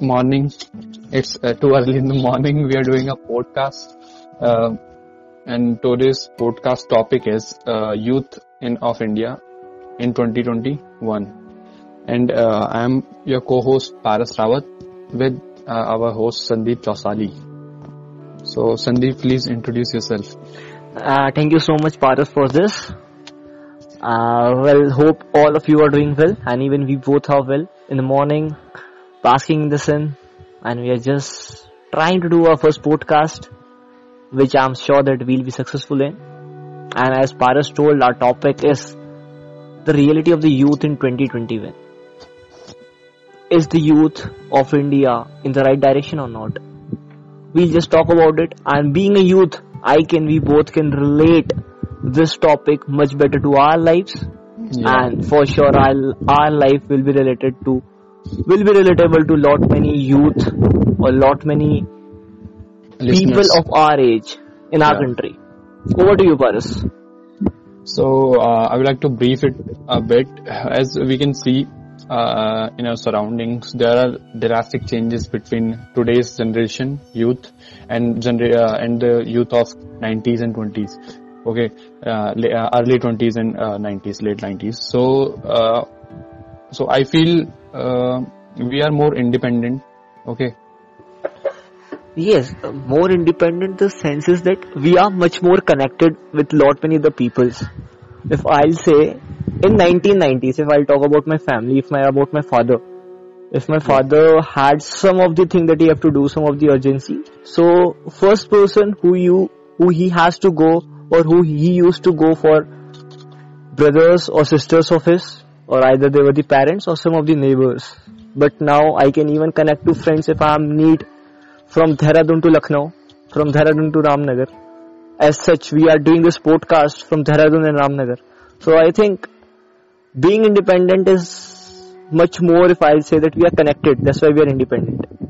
morning. It's uh, too early in the morning. We are doing a podcast, uh, and today's podcast topic is uh, youth in of India in 2021. And uh, I am your co-host Paras Rawat with uh, our host Sandeep Chausali. So Sandeep, please introduce yourself. Uh, thank you so much, Paras, for this. Well, hope all of you are doing well, and even we both are well. In the morning, basking in the sun, and we are just trying to do our first podcast, which I'm sure that we'll be successful in. And as Paras told, our topic is the reality of the youth in 2021. Is the youth of India in the right direction or not? We'll just talk about it. And being a youth, I can, we both can relate this topic much better to our lives. Yeah. And for sure, our, our life will be related to, will be relatable to lot many youth or lot many people of our age in our Yeah. country. Over to you, Paras. So uh, I would like to brief it a bit. As we can see uh, in our surroundings, there are drastic changes between today's generation youth and genera- uh, and the youth of 90s and 20s. Okay, uh, uh, early 20s and uh, 90s, late 90s. So uh, so I feel uh, we are more independent. Okay, Yes, uh, more independent. The sense is that we are much more connected with lot many other peoples. If I'll say in 1990s, if I'll talk about my family, if my about my father, if my father had some of the thing that he have to do, some of the urgency. So first person who you who he has to go or who he used to go for brothers or sisters of his, or either they were the parents or some of the neighbors. But now I can even connect to friends if I am need from Dehradun to Lucknow, from Dehradun to Ramnagar. As such, we are doing this podcast from Dehradun and Ramnagar. So I think being independent is much more if I'll say that we are connected. That's why we are independent.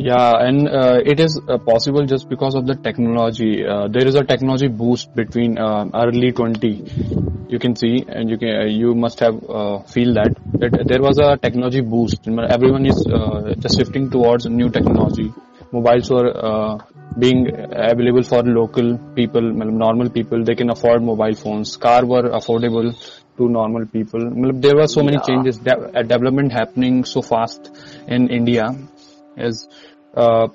Yeah, and uh, it is uh, possible just because of the technology. Uh, there is a technology boost between uh, early 20. You can see, and you can uh, you must have uh, feel that that there was a technology boost. Everyone is uh, just shifting towards new technology. Mobiles were uh, being available for local people, normal people. They can afford mobile phones. Car were affordable to normal people. There were so many Yeah. changes. De- development happening so fast in India as uh,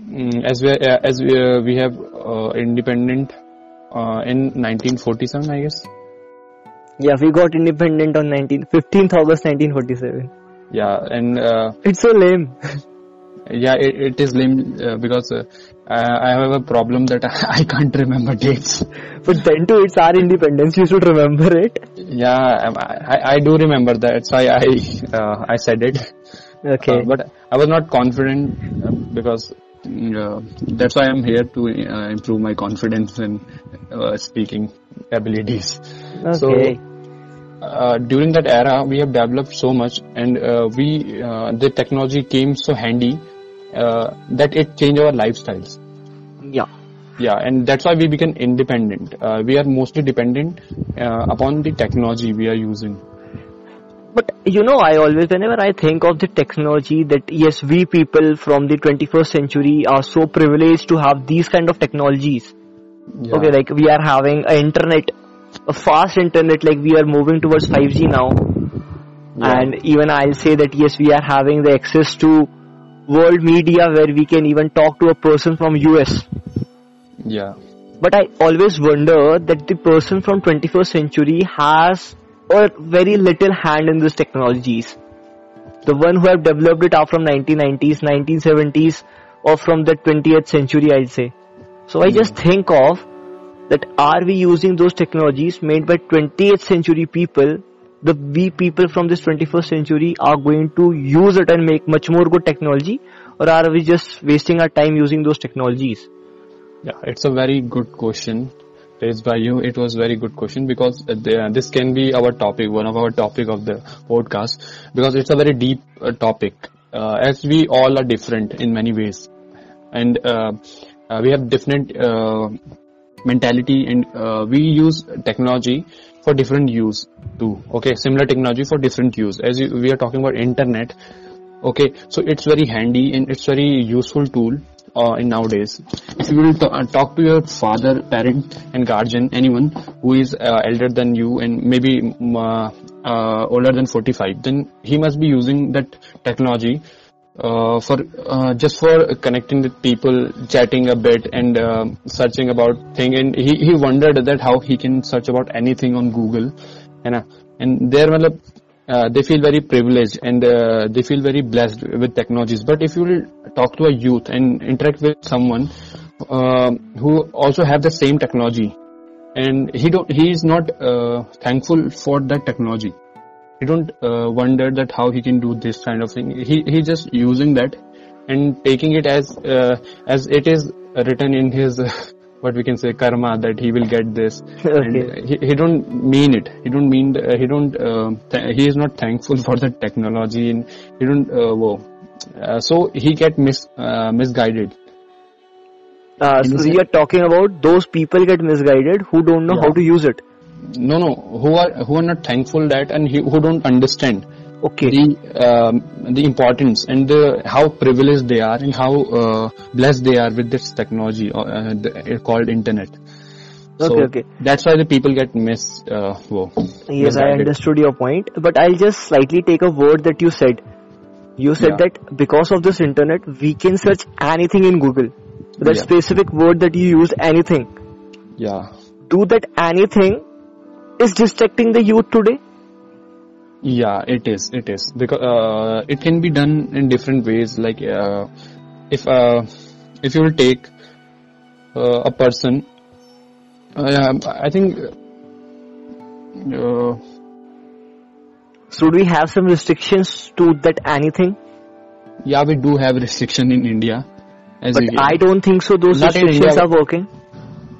mm, as we uh, as we, uh, we have uh, independent uh, in 1947 I guess Yeah, we got independent on 19, 15th August 1947. yeah and uh, It's so lame. yeah it, it is lame uh, because uh, I I have a problem that I can't remember dates But then too, it's our independence. You should remember it. yeah I, I, I do remember that that's why I uh, I said it Okay. Uh, but I was not confident uh, because mm, uh, that's why I'm here to uh, improve my confidence in uh, speaking abilities. So okay. uh, during that era, we have developed so much, and uh, we uh, the technology came so handy uh, that it changed our lifestyles. yeah. Yeah, and that's why we became independent. Uh, we are mostly dependent uh, upon the technology we are using. But you know, I always, whenever I think of the technology that yes, we people from the 21st century are so privileged to have these kind of technologies. Yeah. Okay, like we are having a internet, a fast internet, like we are moving towards 5G now. Yeah. And even I'll say that yes, we are having the access to world media where we can even talk to a person from US. yeah. But I always wonder that the person from 21st century has a very little hand in these technologies. The one who have developed it are from 1990s, 1970s or from the 20th century I'll say. So I just hmm. think of that are we using those technologies made by 20th century people the we people from this 21st century are going to use it and make much more good technology or are we just wasting our time using those technologies Yeah, it's a very good question raised by you. It was very good question because uh, this can be our topic, one of our topic of the podcast because it's a very deep uh, topic. Uh, as we all are different in many ways, and uh, uh, we have different uh, mentality, and uh, we use technology for different use too. Okay, similar technology for different use. As you, we are talking about internet, Okay, so it's very handy and it's very useful tool uh, in nowadays. If you will t- uh, talk to your father, parent, and guardian, anyone who is uh, elder than you and maybe mm, uh, uh, older than 45, then he must be using that technology uh, for uh, just for connecting with people, chatting a bit, and uh, searching about thing. And he he wondered that how he can search about anything on Google, and and there, matlab, uh, they feel very privileged and uh, they feel very blessed with technologies. But if you will talk to a youth and interact with someone uh, who also have the same technology, and he don't he is not uh, thankful for that technology. He don't uh, wonder that how he can do this kind of thing. He he just using that and taking it as uh, as it is written in his what we can say karma that he will get this. And he, he don't mean it. He don't mean uh, he don't uh, th- he is not thankful for the technology and he don't uh, whoa. Uh, so he get mis uh, misguided. Uh, so you are talking about those people get misguided who don't know how to use it. no no. Who are who are not thankful that and he, who don't understand Okay. the um, the importance and the how privileged they are and how uh, blessed they are with this technology uh, uh, the, called internet so Okay, okay. that's why the people get mis uh, whoa, Yes, I understood your point, but I'll just slightly take a word that you said. You said Yeah. that because of this internet, we can search anything in Google. That Yeah. specific word that you used, anything. yeah Do that anything is distracting the youth today? Yeah, it is. It is because uh, it can be done in different ways. Like uh, if uh, if you will take uh, a person, uh, I think. Uh, Should we have some restrictions to that anything? yeah, we do have restriction in India. As But I don't think so. Those Not restrictions are working.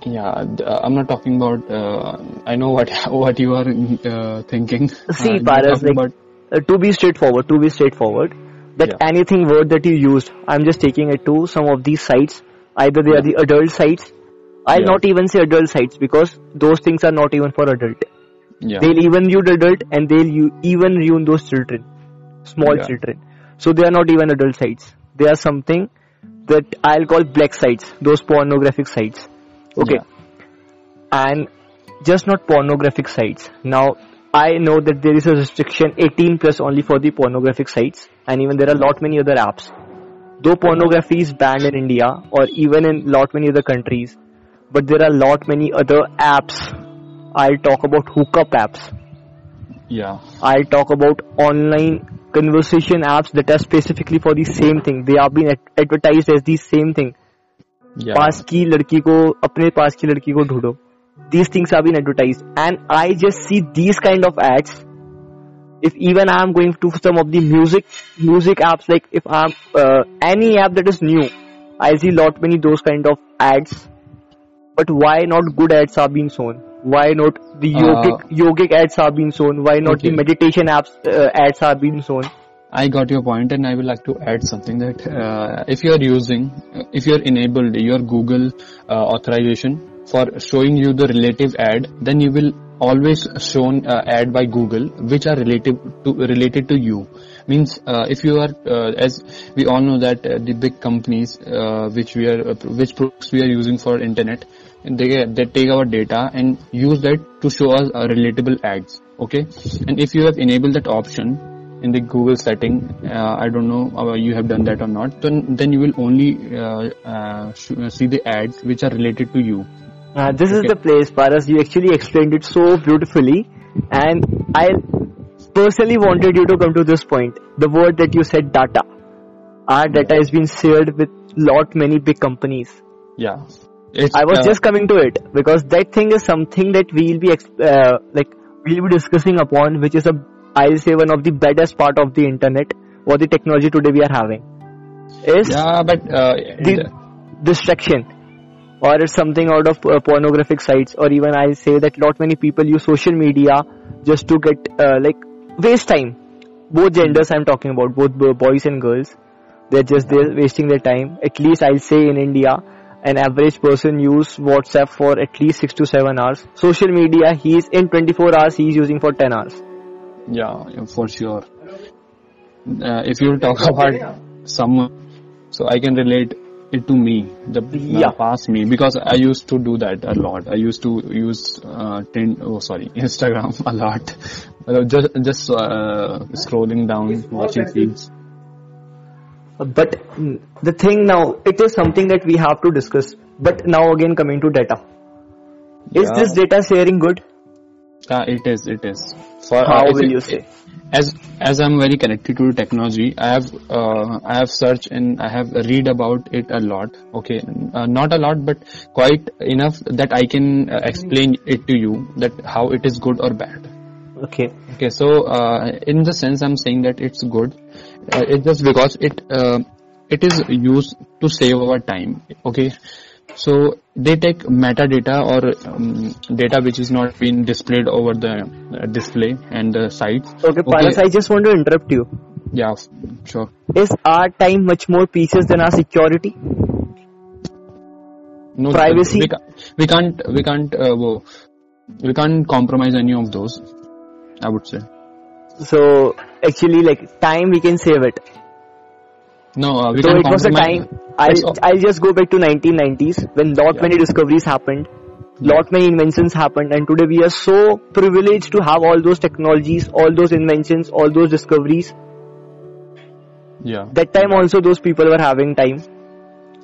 Yeah, uh, I'm not talking about. Uh, I know what what you are uh, thinking. See, Uh, Paras, like, uh, to be straightforward, to be straightforward, that Yeah. anything word that you used, I'm just taking it to some of these sites. Either they are the adult sites. I'll Yeah. not even say adult sites because those things are not even for adult. yeah, They'll even use adult and they'll u- even ruin those children, small Yeah. children. So they are not even adult sites. They are something that I'll call black sites, those pornographic sites. Okay. And just not pornographic sites. Now, I know that there is a restriction 18 plus only for the pornographic sites and even there are lot many other apps. Though pornography is banned in India or even in lot many other countries, but there are lot many other apps. I'll talk about hookup apps. yeah, I'll talk about online conversation apps that are specifically for the same thing. They are being ad- advertised as the same thing. पास की लड़की को अपने पास की लड़की को ढूंढो these things are being advertised and I just see these kind of ads if even I am going to some of the music music apps like if I'm uh, any app that is new I see lot many those kind of ads but why not good ads are being shown why not the yogic Uh, yogic yogic ads are being shown why not okay. the meditation apps uh, ads are being shown I got your point and I would like to add something that uh, if you are using, if you are enabled your Google uh, authorization for showing you the relative ad, then you will always shown uh, ad by Google which are related to related to you. Means uh, if you are, uh, as we all know that uh, the big companies which we are, which products we are using for internet, they they take our data and use that to show us relatable ads. Okay, and if you have enabled that option in the Google setting, uh, I don't know uh, you have done that or not, then then you will only uh, uh, sh- see the ads which are related to you. Uh, this is the place, Paras. You actually explained it so beautifully, and I personally wanted you to come to this point. The word that you said, data. Our data has been shared with lot many big companies. Yeah, it's, I was uh, just coming to it because that thing is something that we'll be uh, like we'll be discussing upon, which is a I'll say one of the baddest part of the internet or the technology today we are having is yeah, but uh, the distraction or it's something out of uh, pornographic sites or even I'll say that lot many people use social media just to get uh, like waste time. Both genders i'm talking about both boys and girls they're just they're wasting their time. At least i'll say in india an average person use whatsapp for at least 6 to 7 hours. Social media he's in 24 hours he's using for 10 hours yeah, for sure. uh, if you talk about someone, so I can relate it to me, the Yeah. uh, past me, because I used to do that a lot. I used to use uh, tin, oh sorry, Instagram a lot. Uh, just just uh, scrolling down, watching feeds. But mm, the thing now, it is something that we have to discuss. But now again coming to data. Is Yeah. this data sharing good? Yeah, it is. It is. For How will you say? As as I'm very connected to technology, I have uh, I have searched and I have read about it a lot. Okay, uh, not a lot, but quite enough that I can uh, explain it to you that how it is good or bad. Okay. Okay, so uh, in the sense I'm saying that it's good. Uh, it's just because it uh, it is used to save our time. Okay, so they take metadata or um, data which is not being displayed over the uh, display and the sites. Okay, okay. Paras, I just want to interrupt you. Yeah, sure. Is our time much more precious than our security? No Privacy? We, ca- we can't we can't uh, we can't compromise any of those. I would say So actually, like time, we can save it. No. Uh, we so it was a time. I'll. I'll just go back to 1990s when lot Yeah. many discoveries happened, lot many inventions happened, and today we are so privileged to have all those technologies, all those inventions, all those discoveries. Yeah. That time also those people were having time.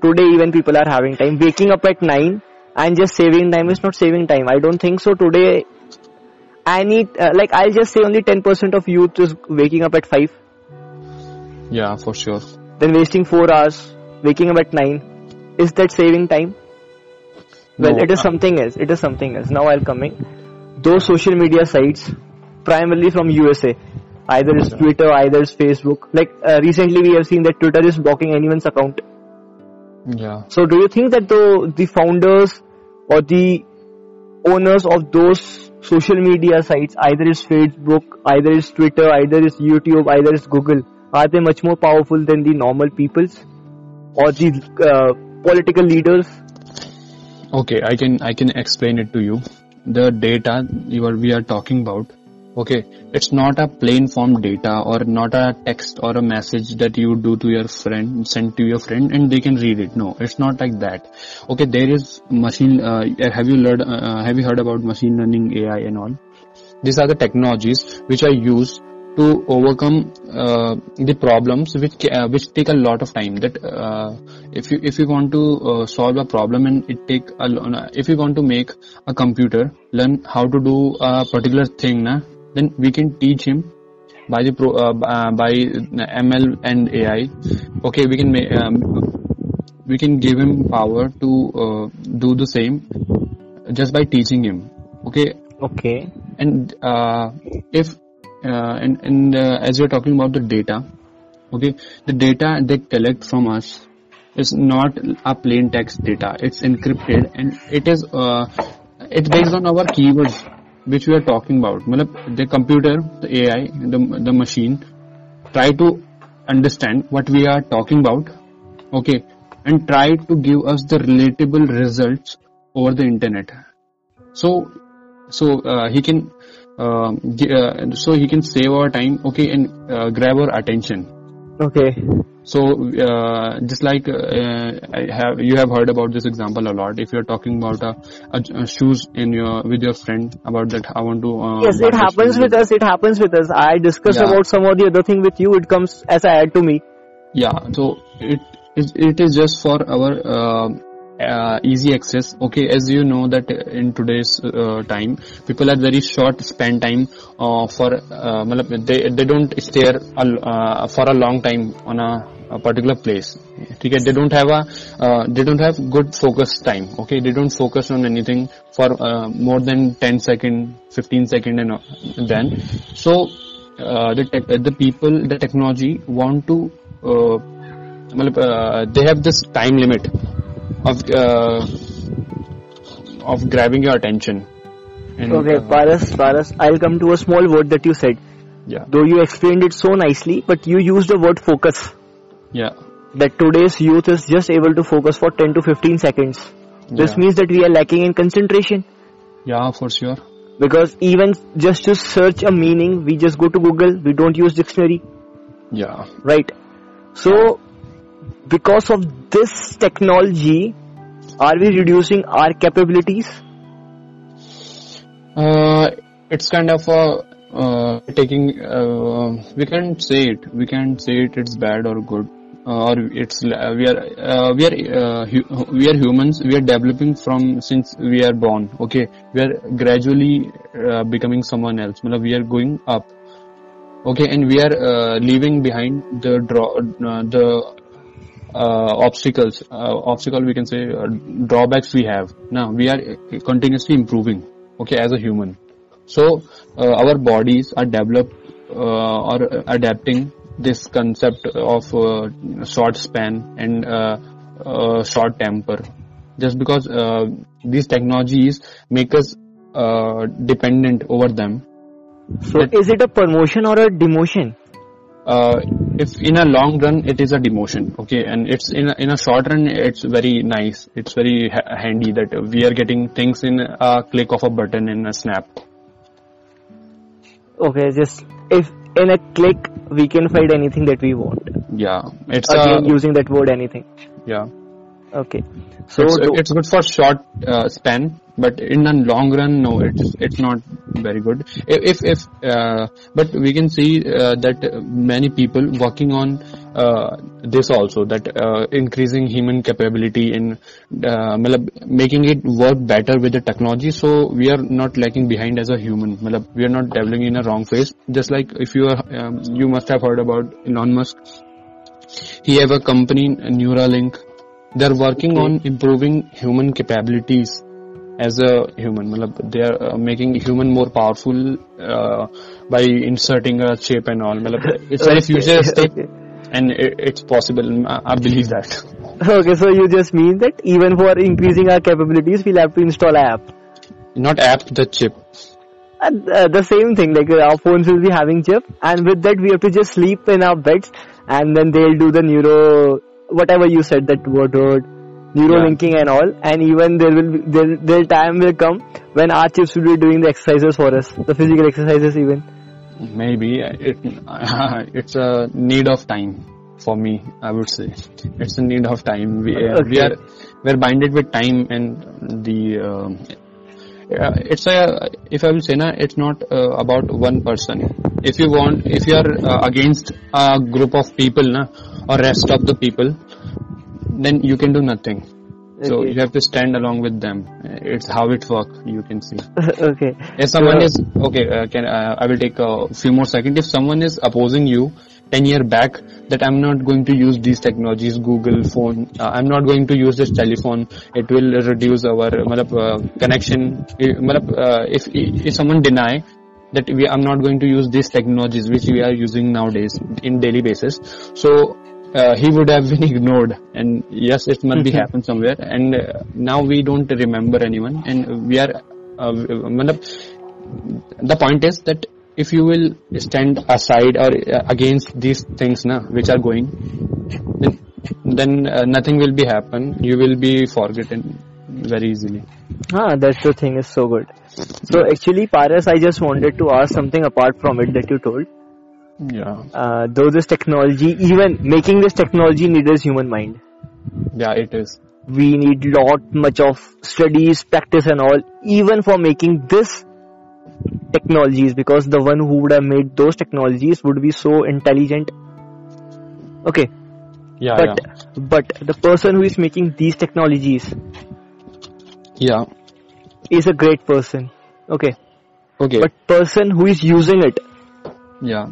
Today even people are having time. Waking up at 9 and just saving time is not saving time. I don't think so. Today, I need, uh, like I'll just say only 10% of youth is waking up at 5, Yeah, for sure. Then wasting 4 hours, waking up at 9. Is that saving time? Well, No, it is something else. It is something else. Now I'll coming. Those social media sites, primarily from USA, either it's Twitter, either it's Facebook. Like uh, recently we have seen that Twitter is blocking anyone's account. Yeah. So do you think that the the founders or the owners of those social media sites, either it's Facebook, either it's Twitter, either it's YouTube, either it's Google, are they much more powerful than the normal peoples or the uh, political leaders? Okay, I can I can explain it to you. The data you are we are talking about. Okay, it's not a plain form data or not a text or a message that you do to your friend, send to your friend, and they can read it. No, it's not like that. Okay, there is machine. Uh, have you learned? Uh, have you heard about machine learning, AI, and all? These are the technologies which are used to overcome uh, the problems which uh, which take a lot of time. That uh, if you if you want to uh, solve a problem and it take a uh, if you want to make a computer learn how to do a particular thing, na, then we can teach him by the pro, uh, by ML and AI. Okay, we can ma- um, we can give him power to uh, do the same just by teaching him. Okay, Okay. and uh, if uh, and and uh, as you're talking about the data okay the data they collect from us is not a plain text data. It's encrypted and it is uh, it's based on our keywords which we are talking about. The computer the ai the, the machine try to understand what we are talking about okay and try to give us the relatable results over the internet. So so uh, he can uh, uh, so he can save our time okay and uh, grab our attention Okay. so uh, just like uh, I have you have heard about this example a lot if you're talking about a, a, shoes in your with your friend about that I want to uh, Yes, it happens with us. It happens with us. I discuss Yeah. about some of the other thing with you. It comes as a add to me. yeah so it it, it is just for our uh, easy access. Okay as you know that in today's uh, time people are very short span time uh, for uh, they they don't stay uh, for a long time on a, a particular place. Okay they don't have a uh, they don't have good focus time. Okay they don't focus on anything for more than 10 second 15 second and then. So the tech, the people the technology want to uh, they have this time limit of uh, of grabbing your attention and Okay, uh, Paras, Paras, I'll come to a small word that you said. yeah Though you explained it so nicely, but you used the word focus. yeah That today's youth is just able to focus for 10 to 15 seconds. This yeah. means that we are lacking in concentration. yeah for sure Because even just to search a meaning, we just go to Google, we don't use dictionary. Yeah. right? So, because of this technology, are we reducing our capabilities? Uh, it's kind of a uh, taking. Uh, we can't say it. We can't say it. It's bad or good, uh, or it's uh, we are uh, we are uh, hu- we are humans. We are developing from since we are born. Okay, we are gradually uh, becoming someone else. Matlab, We are going up. Okay, and we are uh, leaving behind the draw the obstacles. Uh, obstacle we can say uh, drawbacks we have. Now we are continuously improving. Okay, as a human. So uh, our bodies are developed uh, or adapting this concept of uh, short span and uh, uh, short temper. Just because uh, these technologies make us uh, dependent over them. So, is it a promotion or a demotion? Uh, if in a long run it is a demotion, okay, and it's in a, in a short run it's very nice. It's very ha- handy that we are getting things in a click of a button in a snap. Okay, just if in a click we can find anything that we want. Yeah, it's Again, a using that word anything. yeah. Okay. So, it's, do- it's good for short uh, span, but in a long run, no, it's it's not very good. If if uh, but we can see uh, that many people working on uh, this also that uh, increasing human capability in uh, making it work better with the technology. So we are not lacking behind as a human. We are not developing in a wrong phase. Just like if you are, um, you must have heard about Elon Musk. He have a company Neuralink they're working on improving human capabilities as a human. They are uh, making human more powerful uh, by inserting a chip and all. Matlab, it's very Okay, futuristic okay. and it, it's possible. I, I believe that. Okay, so you just mean that even for increasing our capabilities, we'll have to install app. not app the chip. And, uh, the same thing, like uh, our phones will be having chip, and with that we have to just sleep in our beds, and then they'll do the neuro, whatever you said that word, word neuro Yeah. linking and all, and even there will be, there, there time will come when our chips will be doing the exercises for us, the physical exercises even. maybe it it's a need of time for me i would say it's a need of time we, uh, we are we're binded with time and the um, uh, it's a if i will say na it's not uh, about one person if you want if you are uh, against a group of people na or rest of the people then you can do nothing so you have to stand along with them it's how it works you can see okay. if someone So- is okay, uh, can uh, I will take a few more seconds. If someone is opposing you ten year back that I'm not going to use these technologies, Google phone, uh, I'm not going to use this telephone. It will reduce our uh, connection. Uh, if if someone deny that we I'm not going to use these technologies which we are using nowadays in daily basis, so. Uh, he would have been ignored. And yes it must be happened somewhere. And uh, now we don't remember anyone. And we are uh, the point is that if you will stand aside or uh, against these things na, which are going then, then uh, nothing will be happen. You will be forgotten very easily. Ah, that's the thing is so good. So actually, Paras, I just wanted to ask something apart from it that you told. Yeah. Uh, though this technology, even making this technology needs human mind. yeah it is. We need lot much of studies, practice and all, even for making this technologies because the one who would have made those technologies would be so intelligent. Okay, yeah but but the person who is making these technologies yeah yeah. is a great person. Okay, okay. But person who is using it yeah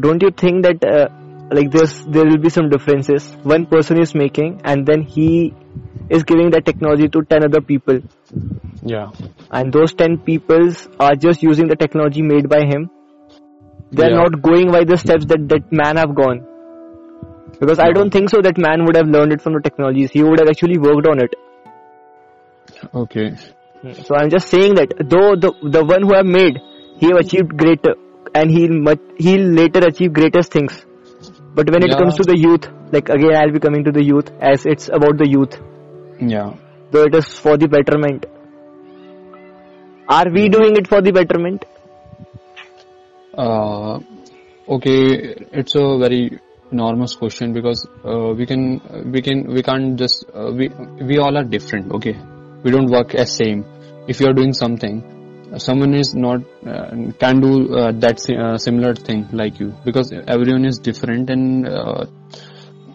don't you think that uh, like this there will be some differences? One person is making and then he is giving that technology to 10 other people. Yeah. And those 10 peoples are just using the technology made by him. They are Yeah. not going by the steps that that man have gone. Because i don't think so that man would have learned it from the technologies. He would have actually worked on it. Okay. So i'm just saying that though the the one who have made he have achieved greater and he'll much, he'll later achieve greatest things but when it Yeah. comes to the youth like again i'll be coming to the youth as it's about the youth yeah though it is for the betterment are we doing it for the betterment uh, Okay, it's a very enormous question because uh, we can we can we can't just uh, we we all are different. Okay, we don't work as same. If you are doing something, someone is not uh, can do uh, that uh, similar thing like you. Because everyone is different and uh,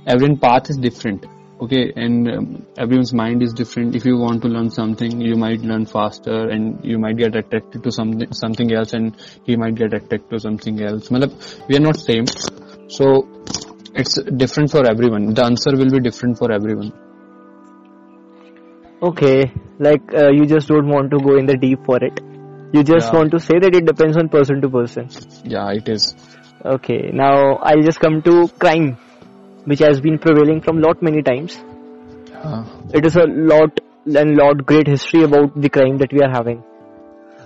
everyone path is different. Okay? And um, everyone's mind is different. If you want to learn something you might learn faster and you might get attracted to something something else and he might get attracted to something else. Malab, we are not same. So it's different for everyone. The answer will be different for everyone. Okay, like uh, you just don't want to go in the deep for it. You just Yeah. want to say that it depends on person to person. yeah it is Okay, now I'll just come to crime, which has been prevailing from lot many times. uh, It is a lot and lot great history about the crime that we are having.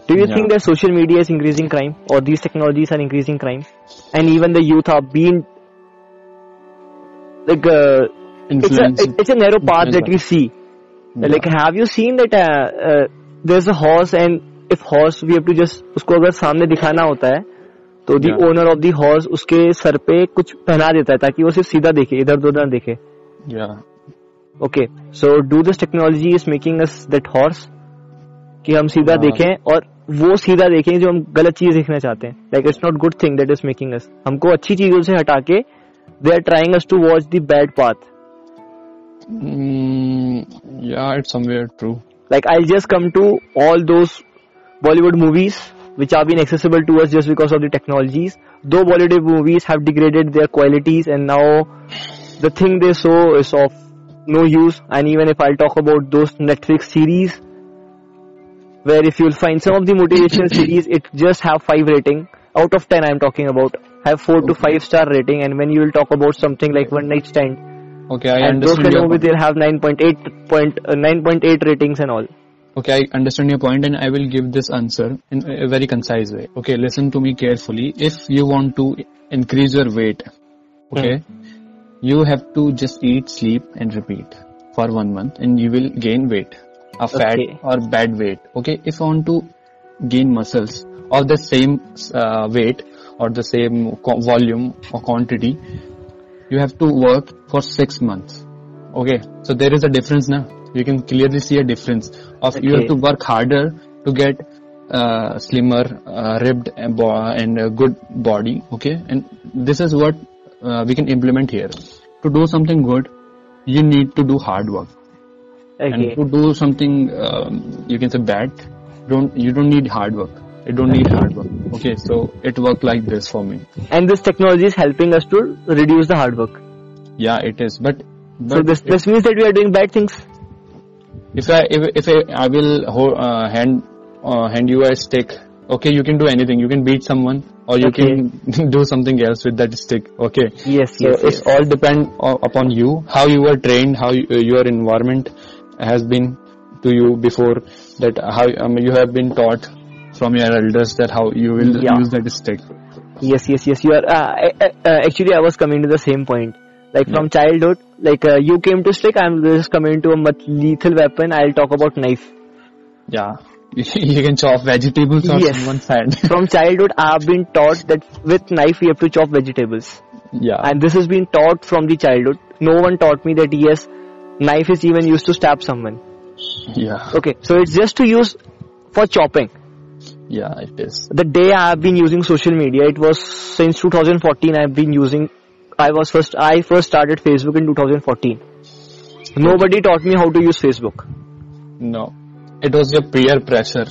Do you Yeah. think that social media is increasing crime or these technologies are increasing crime? And even the youth are being like uh, it's a it's a narrow path influence that we see. Like have you seen that uh, uh, there's a horse and if horse we have to just उसको अगर सामने दिखाना होता है तो दी Yeah. owner of the horse उसके सर पे कुछ पहना देता है ताकि वो सिर्फ़ सीधा देखे इधर उधर ना देखे। Okay so do this technology is making us that horse कि हम सीधा हाँ। देखें और वो सीधा देखें जो हम गलत चीज़ देखना चाहते हैं। Like it's not good thing that is making us हमको अच्छी चीज़ों से हटा के they are trying us to watch the bad path yeah it's somewhere true. Like I'll just come to all those Bollywood movies which have been accessible to us just because of the technologies. Though Bollywood movies have degraded their qualities and now the thing they show is of no use. And even if I'll talk about those Netflix series, where if you'll find some of the motivational series, it just have 5 rating. Out of 10 I'm talking about. Have 4 to 5 star rating and when you will talk about something like One Night Stand, okay i and those understand kind of movies they'll have 9.8 point, uh, 9.8 ratings and all. Okay, I understand your point and I will give this answer in a very concise way. Okay, listen to me carefully. If you want to increase your weight, okay, you have to just eat, sleep and repeat for one month and you will gain weight, a fat Okay. or bad weight. Okay, if you want to gain muscles of the same uh, weight or the same co- volume or quantity, you have to work for six months. Okay, so there is a difference now. You can clearly see a difference of you have to work harder to get uh, slimmer, uh, ribbed and, bo- and a good body. Okay, and this is what uh, we can implement here. To do something good, you need to do hard work, Okay. and to do something um, you can say bad, don't you don't need hard work. You don't need hard work. Okay, so it worked like this for me. and this technology is helping us to reduce the hard work. Yeah, it is. But, but So this this means that we are doing bad things. If I if, if I, I will ho- uh, hand uh, hand you a stick, okay, you can do anything. You can beat someone, or you Okay. can do something else with that stick. Okay. Yes, So yes, it's yes. all depend o- upon you, how you were trained, how you, your environment has been to you before that, how um, you have been taught from your elders that how you will Yeah. use that stick. Yes, yes, yes. You are uh, uh, uh, actually I was coming to the same point. Like from childhood, like uh, you came to stick, I'm just coming to a much lethal weapon. I'll talk about knife. Yeah. you can chop vegetables on Yes. someone's hand. From childhood, I have been taught that with knife we have to chop vegetables, yeah. and this has been taught from the childhood. No one taught me that yes, knife is even used to stab someone. yeah. Okay, so it's just to use for chopping. Yeah, it is. the day I have been using social media, it was since 2014 I have been using, I was first, I first started Facebook in 2014. Nobody taught me how to use Facebook. No. It was your peer pressure.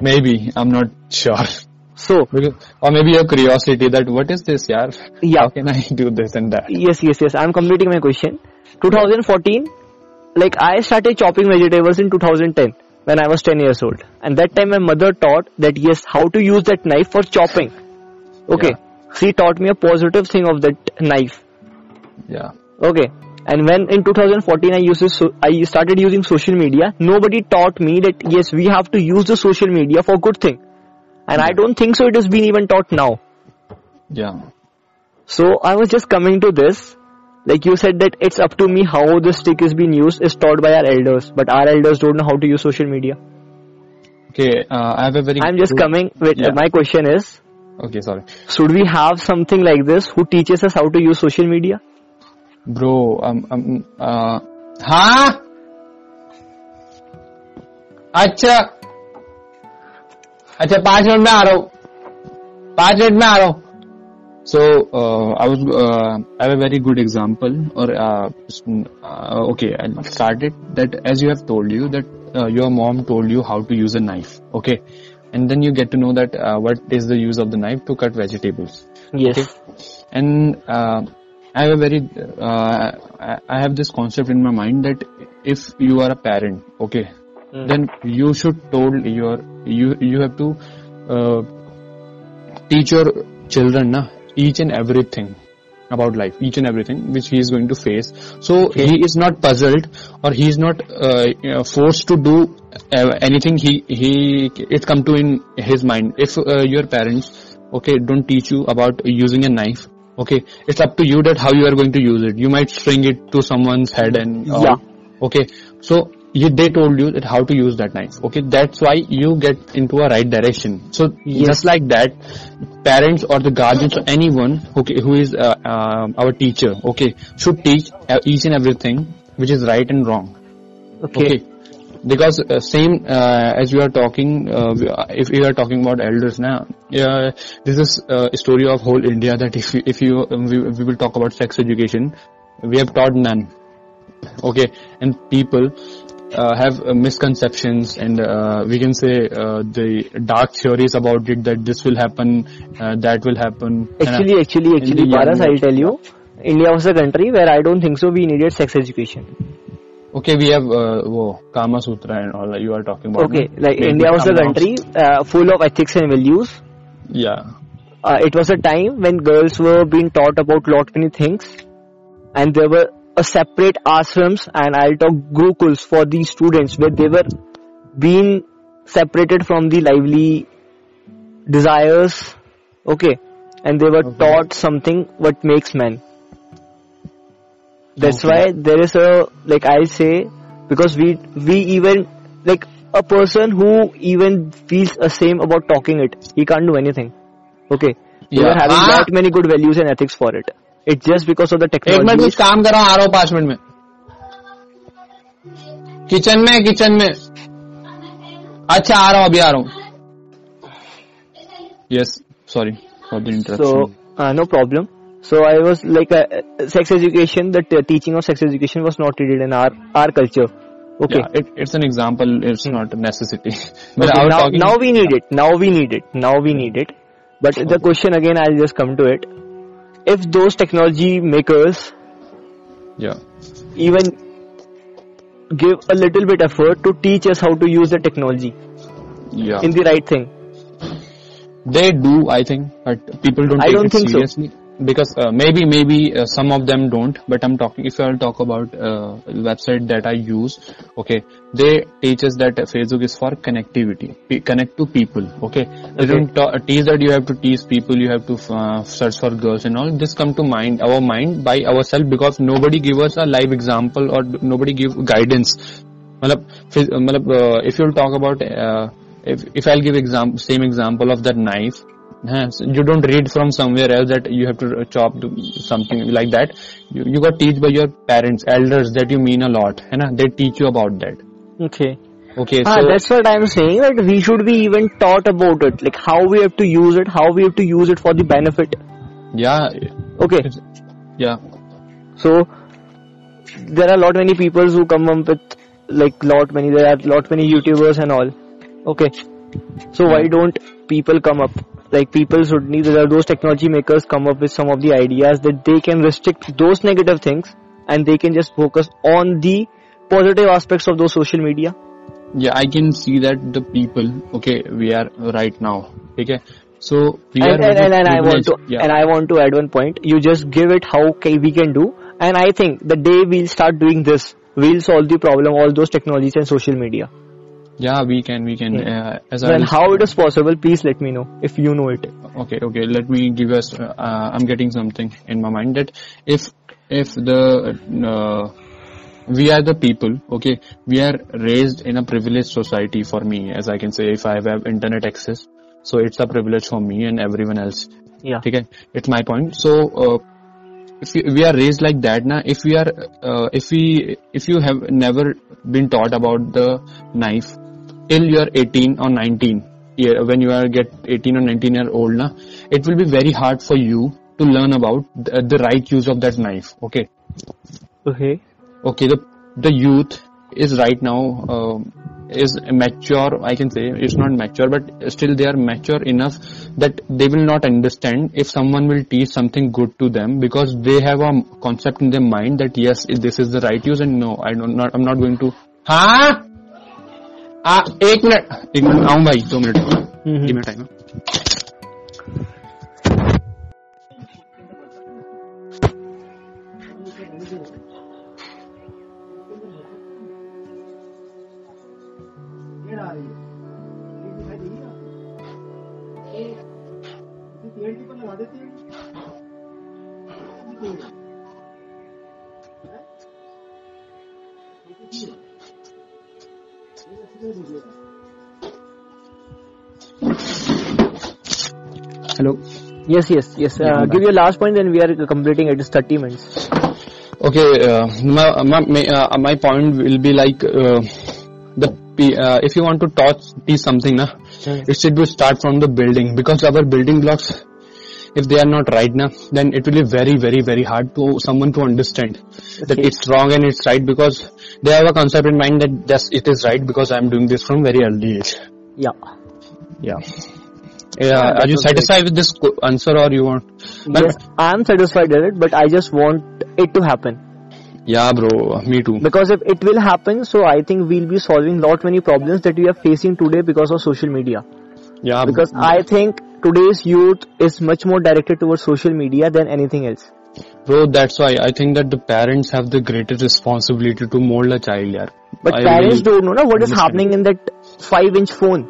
Maybe. I'm not sure. So, Because, or maybe your curiosity that what is this, yaar? yeah, How can I do this and that? yes, yes, yes, I'm completing my question. 2014, like I started chopping vegetables in 2010 when I was 10 years old. And that time my mother taught that yes, how to use that knife for chopping. Okay. She taught me a positive thing of that knife. Yeah. Okay. And when in 2014 I used this, so I started using social media, nobody taught me that yes, we have to use the social media for good thing. And I don't think so it has been even taught now. Yeah. So I was just coming to this. Like you said that it's up to me how the stick is being used is taught by our elders, but our elders don't know how to use social media. Okay, uh, I have a very I'm just good- coming with Yeah. my question is Okay, sorry. Should we have something like this who teaches us how to use social media? Bro, um, um, uh, हाँ अच्छा अच्छा पांच minute में आ रहा हूँ पांच minute में आ रहा हूँ so uh, I was uh, I have a very good example or uh, uh, okay I'll start it that as you have told you that uh, your mom told you how to use a knife okay and then you get to know that uh, what is the use of the knife to cut vegetables Yes. and uh, I have a very uh, I have this concept in my mind that if you are a parent, okay, Hmm. then you should told your you you have to uh, teach your children na, each and everything about life, each and everything which he is going to face. So he is not puzzled or he is not uh, you know, forced to do uh, anything. He he it come to in his mind. If uh, your parents okay don't teach you about using a knife, okay, it's up to you that how you are going to use it. You might string it to someone's head and. Yeah. Okay, so you, they told you that how to use that knife. Okay, that's why you get into a right direction. So just like that, parents or the guardians or anyone who who is uh, uh, our teacher, okay, should teach uh, each and everything which is right and wrong. Okay. Okay. Because uh, same uh, as you are talking, uh, we- if you are talking about elders now, uh, this is uh, a story of whole India that if you, if you um, we, we will talk about sex education, we have taught none. Okay, and people uh, have uh, misconceptions and uh, we can say uh, the dark theories about it that this will happen, uh, that will happen. and, uh, Actually, actually, actually, Paras, I'll tell you, India was a country where I don't think so we needed sex education. Okay, we have uh, wo, Kama Sutra and all you are talking about. Okay, no? like Maybe India was a country uh, full of ethics and values. Yeah. Uh, it was a time when girls were being taught about lot many things, and there were a separate ashrams and I'll talk gurukuls for these students where they were being separated from the lively desires. Okay, and they were Okay. taught something what makes men. That's Okay. why there is a like I say because we we even like a person who even feels ashamed about talking it he can't do anything. Okay, we Yeah. are having Ah. that many good values and ethics for it. It's just because of the एक minute कुछ काम कर रहा हूँ आ रहा हूँ पाँच minute में किचन में किचन में अच्छा आ रहा हूँ अभी आ रहा हूँ yes sorry for the interruption So uh, no problem. So I was like uh, sex education. The t- teaching of sex education was not needed in our our culture. Okay. Yeah, it, it's an example. It's not a necessity. but Okay, now, now we need yeah. it. Now we need it. Now we need it. But okay. the question again, I'll just come to it. If those technology makers yeah, even give a little bit effort to teach us how to use the technology yeah. in the right thing, They do, I think, but people don't I take don't it think so because uh, maybe maybe uh, some of them don't but i'm talking if i'll talk about uh, website that i use okay they teaches that facebook is for connectivity P- connect to people okay? They okay. don't ta- uh, teach that you have to tease people you have to f- search for girls and all. This come to mind our mind by ourselves because nobody give us a live example or nobody give guidance. Malab, f- uh, malab, if you'll talk about if, if i'll give example same example of that knife you don't read from somewhere else that you have to uh, chop something like that you, you got teach by your parents elders that you mean a lot ना they teach you about that okay. okay Ah, so that's what I'm saying. That we should be even taught about it, like how we have to use it, how we have to use it for the benefit. yeah Okay. yeah So there are lot many people who come up with like lot many there are lot many YouTubers and all. Okay. So why don't people come up like people should need those technology makers come up with some of the ideas that they can restrict those negative things and they can just focus on the positive aspects of those social media. yeah I can see that the people okay we are right now okay so we and, are and, and, and I want to yeah and I want to add one point. You just give it how we can do, and I think the day we'll start doing this, we'll solve the problem. All those technologies and social media yeah we can we can yeah. uh, as then how it is possible? Please let me know if you know it. Okay okay let me give us uh, uh, i'm getting something in my mind that if if the uh, we are the people okay we are raised in a privileged society for me as i can say if i have internet access so it's a privilege for me and everyone else. Yeah. Okay it's my point. So uh, if we, we, are raised like that now if we are uh, if we if you have never been taught about the knife till you are 18 or 19 yeah, when you are get 18 or 19 year old na it will be very hard for you to learn about the, the right use of that knife okay? Okay. okay the the youth is right now uh, is mature i can say it's not mature but still they are mature enough that they will not understand if someone will teach something good to them because they have a concept in their mind that yes this is the right use and no i don't not i'm not going to हाँ आ, एक minute. एक minute आऊँ भाई दो minute. हम्म, हम्म। हाँ। Minute time ये की पर लगा Hello. Yes, yes, yes. Yeah, Uh, I'm give your last point, then we are completing it. It's 30 minutes. Okay, uh, my my my, uh, my point will be like uh, the uh, if you want to touch teach something, na, Hmm. it should be start from the building because our building blocks, if they are not right now, then it will be very very very hard to someone to understand that it's wrong and it's right because they have a concept in mind that yes it is right because I'm doing this from very early age. Yeah. Yeah. Yeah, are you satisfied with this answer or you want? But- yes, I'm satisfied with it, but I just want it to happen. Yeah, bro. Me too. Because if it will happen, so I think we'll be solving lot many problems that we are facing today because of social media. Yeah. Because I think today's youth is much more directed towards social media than anything else. Bro, that's why I think that the parents have the greatest responsibility to mold a child, yaar. But I parents really- don't know na, what is happening in that 5 inch phone.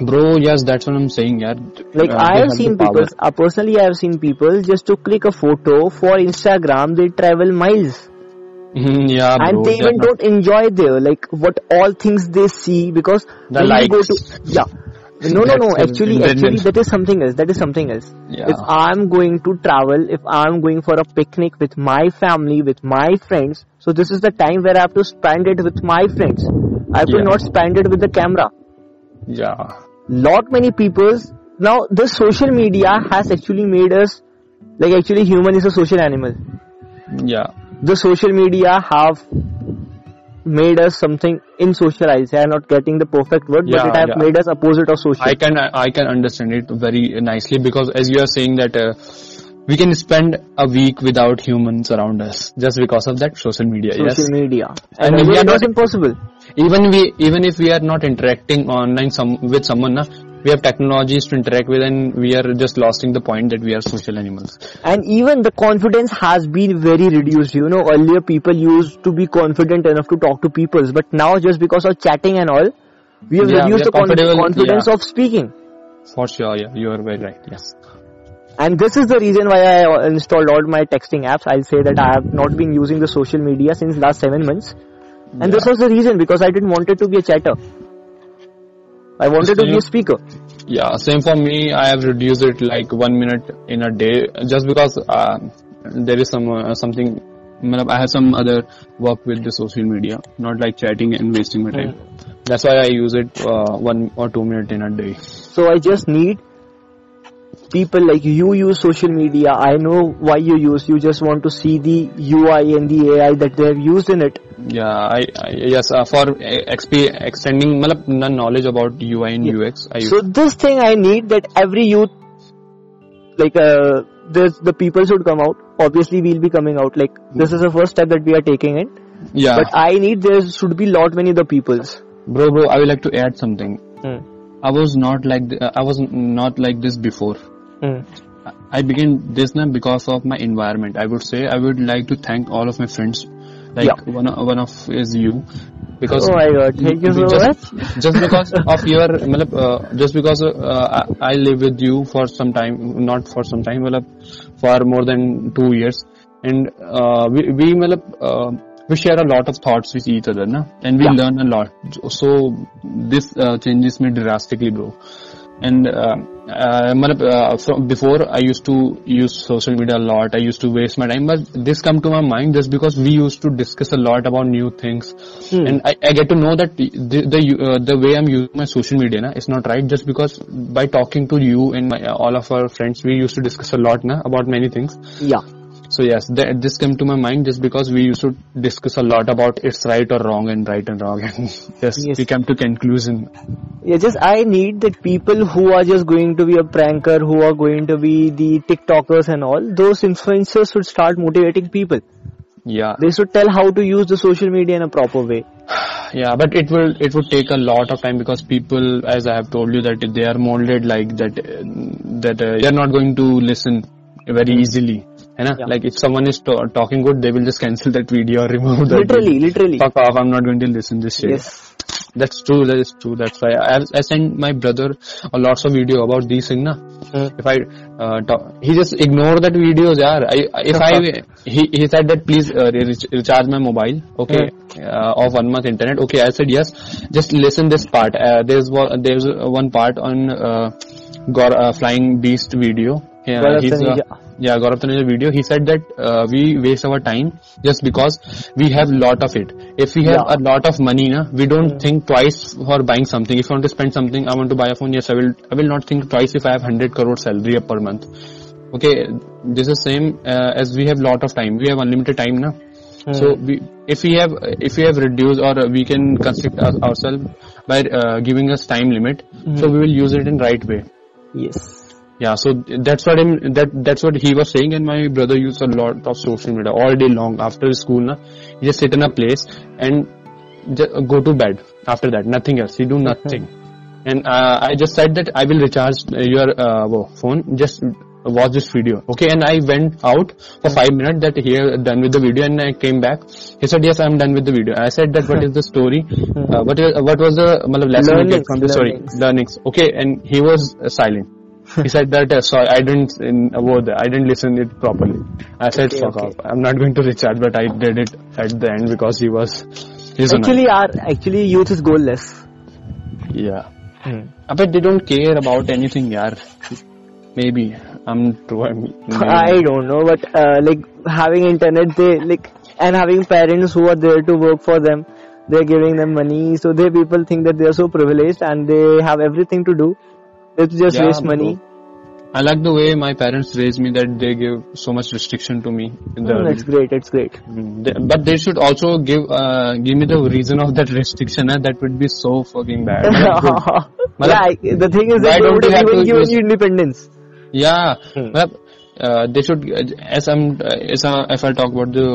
Bro, yes, that's what I'm saying, yaar. Like Uh, I have seen people, uh, personally I have seen people just to click a photo for Instagram, they travel miles. Mhm, yeah, bro. and they even not- don't enjoy there, like what all things they see because The when you go to yeah. No, no, no. Actually, actually, that is something else. That is something else. Yeah. If I'm going to travel, if I'm going for a picnic with my family, with my friends, so this is the time where I have to spend it with my friends. I will Yeah. not spend it with the camera. Yeah. Lot many people now the social media has actually made us like actually human is a social animal. Yeah. the social media have made us something in socialized. I am not getting the perfect word, Yeah, but it have yeah. made us opposite of social. I can I can understand it very nicely because as you are saying that uh, we can spend a week without humans around us just because of that social media. social yes. media. And And, we are it was not- impossible. even we even if we are not interacting online some with someone na, we have technologies to interact with and we are just losing the point that we are social animals And even the confidence has been very reduced. You know, earlier people used to be confident enough to talk to people, but now just because of chatting and all, we have Yeah, reduced are the con- confidence yeah. of speaking. for sure yeah you are very right yes And this is the reason why I uh, installed all my texting apps. I'll say that I have not been using the social media since last seven months. And this was the reason because I didn't want it to be a chatter. I wanted to be a Same. speaker. yeah same for me i have reduced it like one minute in a day just because uh, there is some uh, something i have some other work with the social media not like chatting and wasting my time that's why i use it uh, one or two minutes in a day So I just need people like you use social media. I know why you use. You just want to see the UI and the AI that they have used in it. Yeah, I, I yes uh, for uh, XP extending matlab, the knowledge about UI and Yeah. UX. I So this thing I need that every youth, like uh, there's the people should come out. Obviously we'll be coming out. Like this is the first step that we are taking it. yeah, But I need there should be lot many the peoples. bro, bro. I would like to add something. Hmm. I was not like th- I was not like this before. I began this now because of my environment. I would say I would like to thank all of my friends. Like Yeah. one one of is you, because Oh my god, thank you so just, much. just because of your matlab, uh, just because uh, I, I live with you for some time not for some time matlab, for more than two years and uh, we we matlab, uh, we share a lot of thoughts with each other na? and we Yeah. learn a lot so this uh, changes me drastically bro and uh, uh, uh, from before I used to use social media a lot. I used to waste my time, but this come to my mind just because we used to discuss a lot about new things, Hmm. and I, I get to know that the the uh, the way I'm using my social media na, is not right. Just because by talking to you and my, all of our friends, we used to discuss a lot na, about many things. Yeah. So yes, th- this came to my mind just because we used to discuss a lot about it's right or wrong and right and wrong, and yes, Yes. we came to conclusion. Yeah, just I need that people who are just going to be a pranker, who are going to be the TikTokers and all, those influencers should start motivating people. Yeah, They should tell how to use the social media in a proper way. Yeah, but it will it would take a lot of time because people, as I have told you, that they are molded like that. uh, That uh, they are not going to listen very easily. You know? Yeah. Like if someone is to- talking good, they will just cancel that video or remove that. Literally, literally. Fuck off! I'm not going to listen this shit. Yes. That's true. That is true. That's why I, I sent my brother a lots of video about these things. Na? Hmm. If I uh, talk, he just ignore that videos. I, if I he he said that please uh, re- recharge my mobile. Okay. Uh, of one month internet. Okay. I said yes. Just listen this part. Uh, there's one there's one part on uh, uh, flying beast video. Yeah, Gaurav he's, uh, Taneja. Yeah, Gaurav Taneja video. He said that uh, we waste our time just because we have lot of it. If we have Yeah. a lot of money, na, we don't think twice for buying something. If I want to spend something, I want to buy a phone. Yes, I will. I will not think twice if I have hundred crore salary per month. Okay, this is same uh, as we have lot of time. We have unlimited time, na. So we, if we have if we have reduced or we can constrict our, ourselves by uh, giving us time limit, so we will use it in right way. Yes. Yeah, so that's what him that that's what he was saying, and my brother used a lot of social media all day long after school. Na, he just sit in a place and just go to bed. After that, nothing else. He do nothing. And uh, I just said that I will recharge uh, your uh, phone. Just watch this video, okay? And I went out for five minutes. That he had done with the video, and I came back. He said, "Yes, I'm done with the video." I said that what is the story? Uh, what is what was the matlab, lesson Learnings, from the story? learnings. Learnings. Okay, and he was uh, silent. He said that uh, sorry I didn't in a word I didn't listen it properly. I said Okay, fuck okay. off. I'm not going to recharge, but I did it at the end because he was. He's. Actually, our actually youth is goalless. yeah. I bet they don't care about anything, yaar. Maybe I'm true. I'm, I don't know, but uh, like having internet, they like and having parents who are there to work for them, they're giving them money, so they people think that they are so privileged and they have everything to do. They just Yeah, waste money. I like the way my parents raised me that they give so much restriction to me in the Mm, that's great. It's great. They- but they should also give uh, give me the reason of that restriction. eh? That would be so fucking bad. yeah, the thing is that they don't would have even to given you independence. Yeah, Hmm. well, uh, they should. As I'm, as I, if I talk about the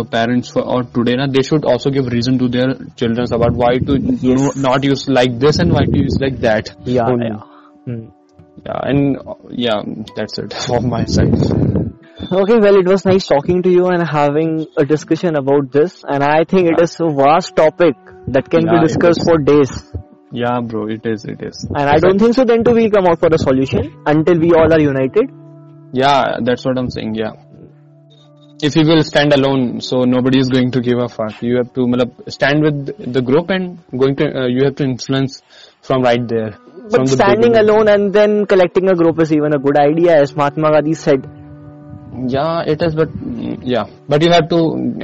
uh, parents for or today, na, they should also give reason to their children about why to no- not use like this and why to use like that. Yeah, yeah. Hmm. Yeah, and uh, yeah, that's it from my side. Okay, well, it was nice talking to you and having a discussion about this. And I think it is a vast topic that can Yeah, be discussed for days. Yeah, bro, it is, it is. And I don't think so. Then too, we'll come out for a solution until we all are united. Yeah, that's what I'm saying. Yeah. If you will stand alone, so nobody is going to give a fuck. You have to stand with the group and going to uh, you have to influence from right there. But standing alone and then collecting a group is even a good idea, as Mahatma Gandhi said. Yeah, it is, but yeah, but you have to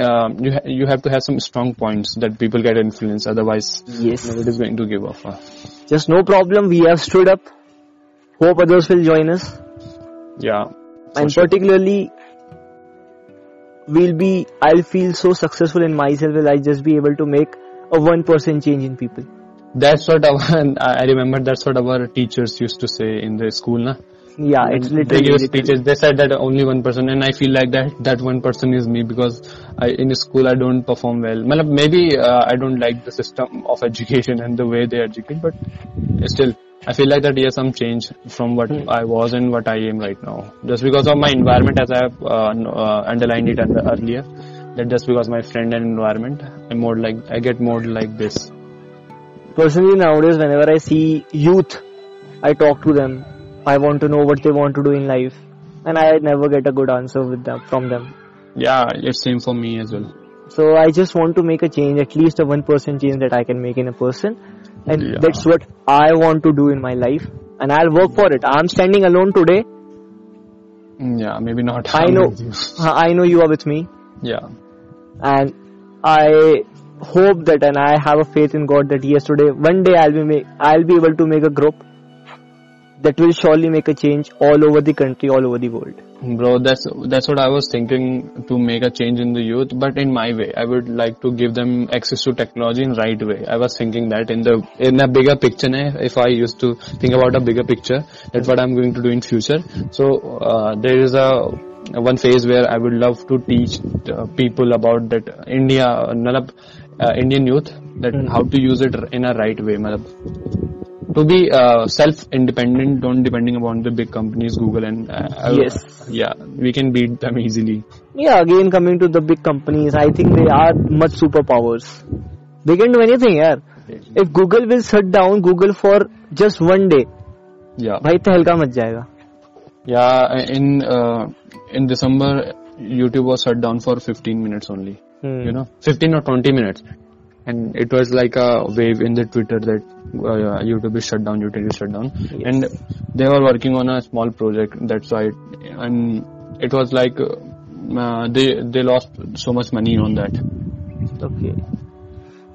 uh, you ha- you have to have some strong points that people get influenced. Otherwise, Yes. nobody is going to give fuck. Just no problem. We have stood up. Hope others will join us. Yeah, and sure. particularly, we'll be, I'll feel so successful in myself will I just be able to make a 1% change in people. That's what our, I remember. That's what our teachers used to say in the school, na. Yeah, it's they literally. give us literally- speeches. They said that only one person, and I feel like that that one person is me because I in school I don't perform well. Maybe uh, I don't like the system of education and the way they educate, but still I feel like that yes, some change from what I was and what I am right now. Just because of my environment, as I have uh, uh, underlined it earlier, that just because my friend and environment, I'm more like I get more like this. Personally, nowadays, whenever I see youth, I talk to them. I want to know what they want to do in life, and I never get a good answer with them from them. Yeah, it's same for me as well. So I just want to make a change, at least a one percent change that I can make in a person, and Yeah. that's what I want to do in my life. and I'll work for it. I'm standing alone today. Yeah, maybe not. I know. I know you are with me, Yeah. and I hope that, and I have a faith in God that yes, today, one day I'll be make, I'll be able to make a group that will surely make a change all over the country, all over the world. Bro, that's that's what I was thinking to make a change in the youth, but in my way. I would like to give them access to technology in right way. I was thinking that in the in a bigger picture, if I used to think about a bigger picture, that's what I'm going to do in future. So uh, there is a one phase where I would love to teach uh, people about that India, uh, Indian youth, that Hmm. how to use it in a right way. matlab, to be uh, self-independent, don't depending upon the big companies, Google and uh, I- Yes. yeah, we can beat them easily. Yeah, again coming to the big companies, I think they are much superpowers. They can do anything, yeah. If Google will shut down Google for just one day, Yeah, भाई तहलका much जाएगा. yeah. In uh, in December, YouTube was shut down for 15 minutes only. Hmm. You know, 15 or 20 minutes, and it was like a wave in the Twitter that uh, YouTube is shut down, YouTube is shut down, and they were working on a small project. That's why, and it was like uh, they they lost so much money on that. Okay.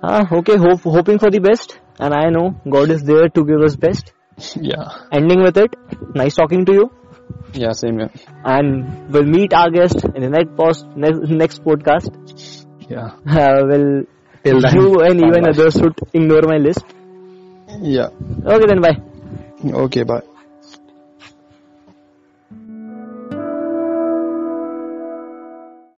Ah, okay. Hope, hoping for the best, and I know God is there to give us best. yeah, Ending with it. Nice talking to you, yeah, same here. and we'll meet our guest in the next post next, next podcast. Yeah, Uh, will Till then, you and even others should ignore my list. yeah. Okay then, bye. Okay, bye.